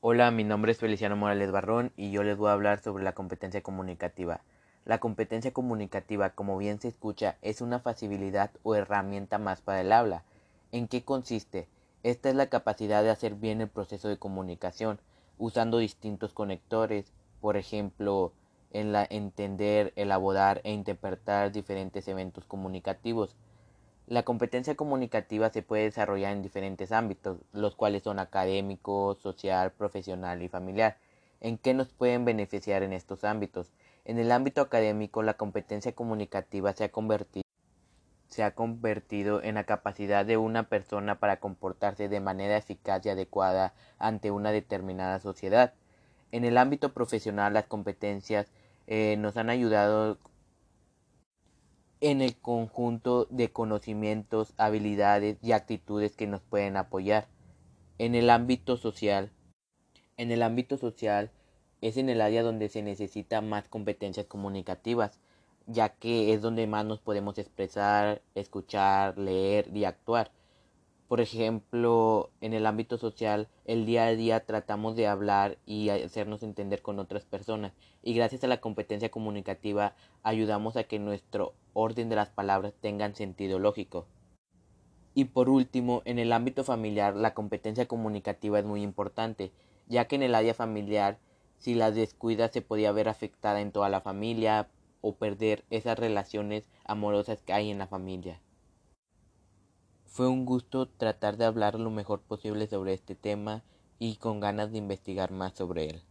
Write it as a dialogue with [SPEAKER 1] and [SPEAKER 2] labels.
[SPEAKER 1] Hola, mi nombre es Feliciano Morales Barrón y yo les voy a hablar sobre la competencia comunicativa. La competencia comunicativa, como bien se escucha, es una facilidad o herramienta más para el habla. ¿En qué consiste? Esta es la capacidad de hacer bien el proceso de comunicación, usando distintos conectores, por ejemplo, en la entender, elaborar e interpretar diferentes eventos comunicativos. La competencia comunicativa se puede desarrollar en diferentes ámbitos, los cuales son académico, social, profesional y familiar. ¿En qué nos pueden beneficiar en estos ámbitos? En el ámbito académico, la competencia comunicativa se ha convertido se ha convertido en la capacidad de una persona para comportarse de manera eficaz y adecuada ante una determinada sociedad. En el ámbito profesional, las competencias eh, nos han ayudado en el conjunto de conocimientos, habilidades y actitudes que nos pueden apoyar. En el ámbito social, en el ámbito social es en el área donde se necesita más competencias comunicativas, ya que es donde más nos podemos expresar, escuchar, leer y actuar. Por ejemplo, en el ámbito social, el día a día tratamos de hablar y hacernos entender con otras personas y gracias a la competencia comunicativa ayudamos a que nuestro orden de las palabras tengan sentido lógico. Y por último, en el ámbito familiar, la competencia comunicativa es muy importante, ya que en el área familiar, si la descuida se podía ver afectada en toda la familia o perder esas relaciones amorosas que hay en la familia. Fue un gusto tratar de hablar lo mejor posible sobre este tema y con ganas de investigar más sobre él.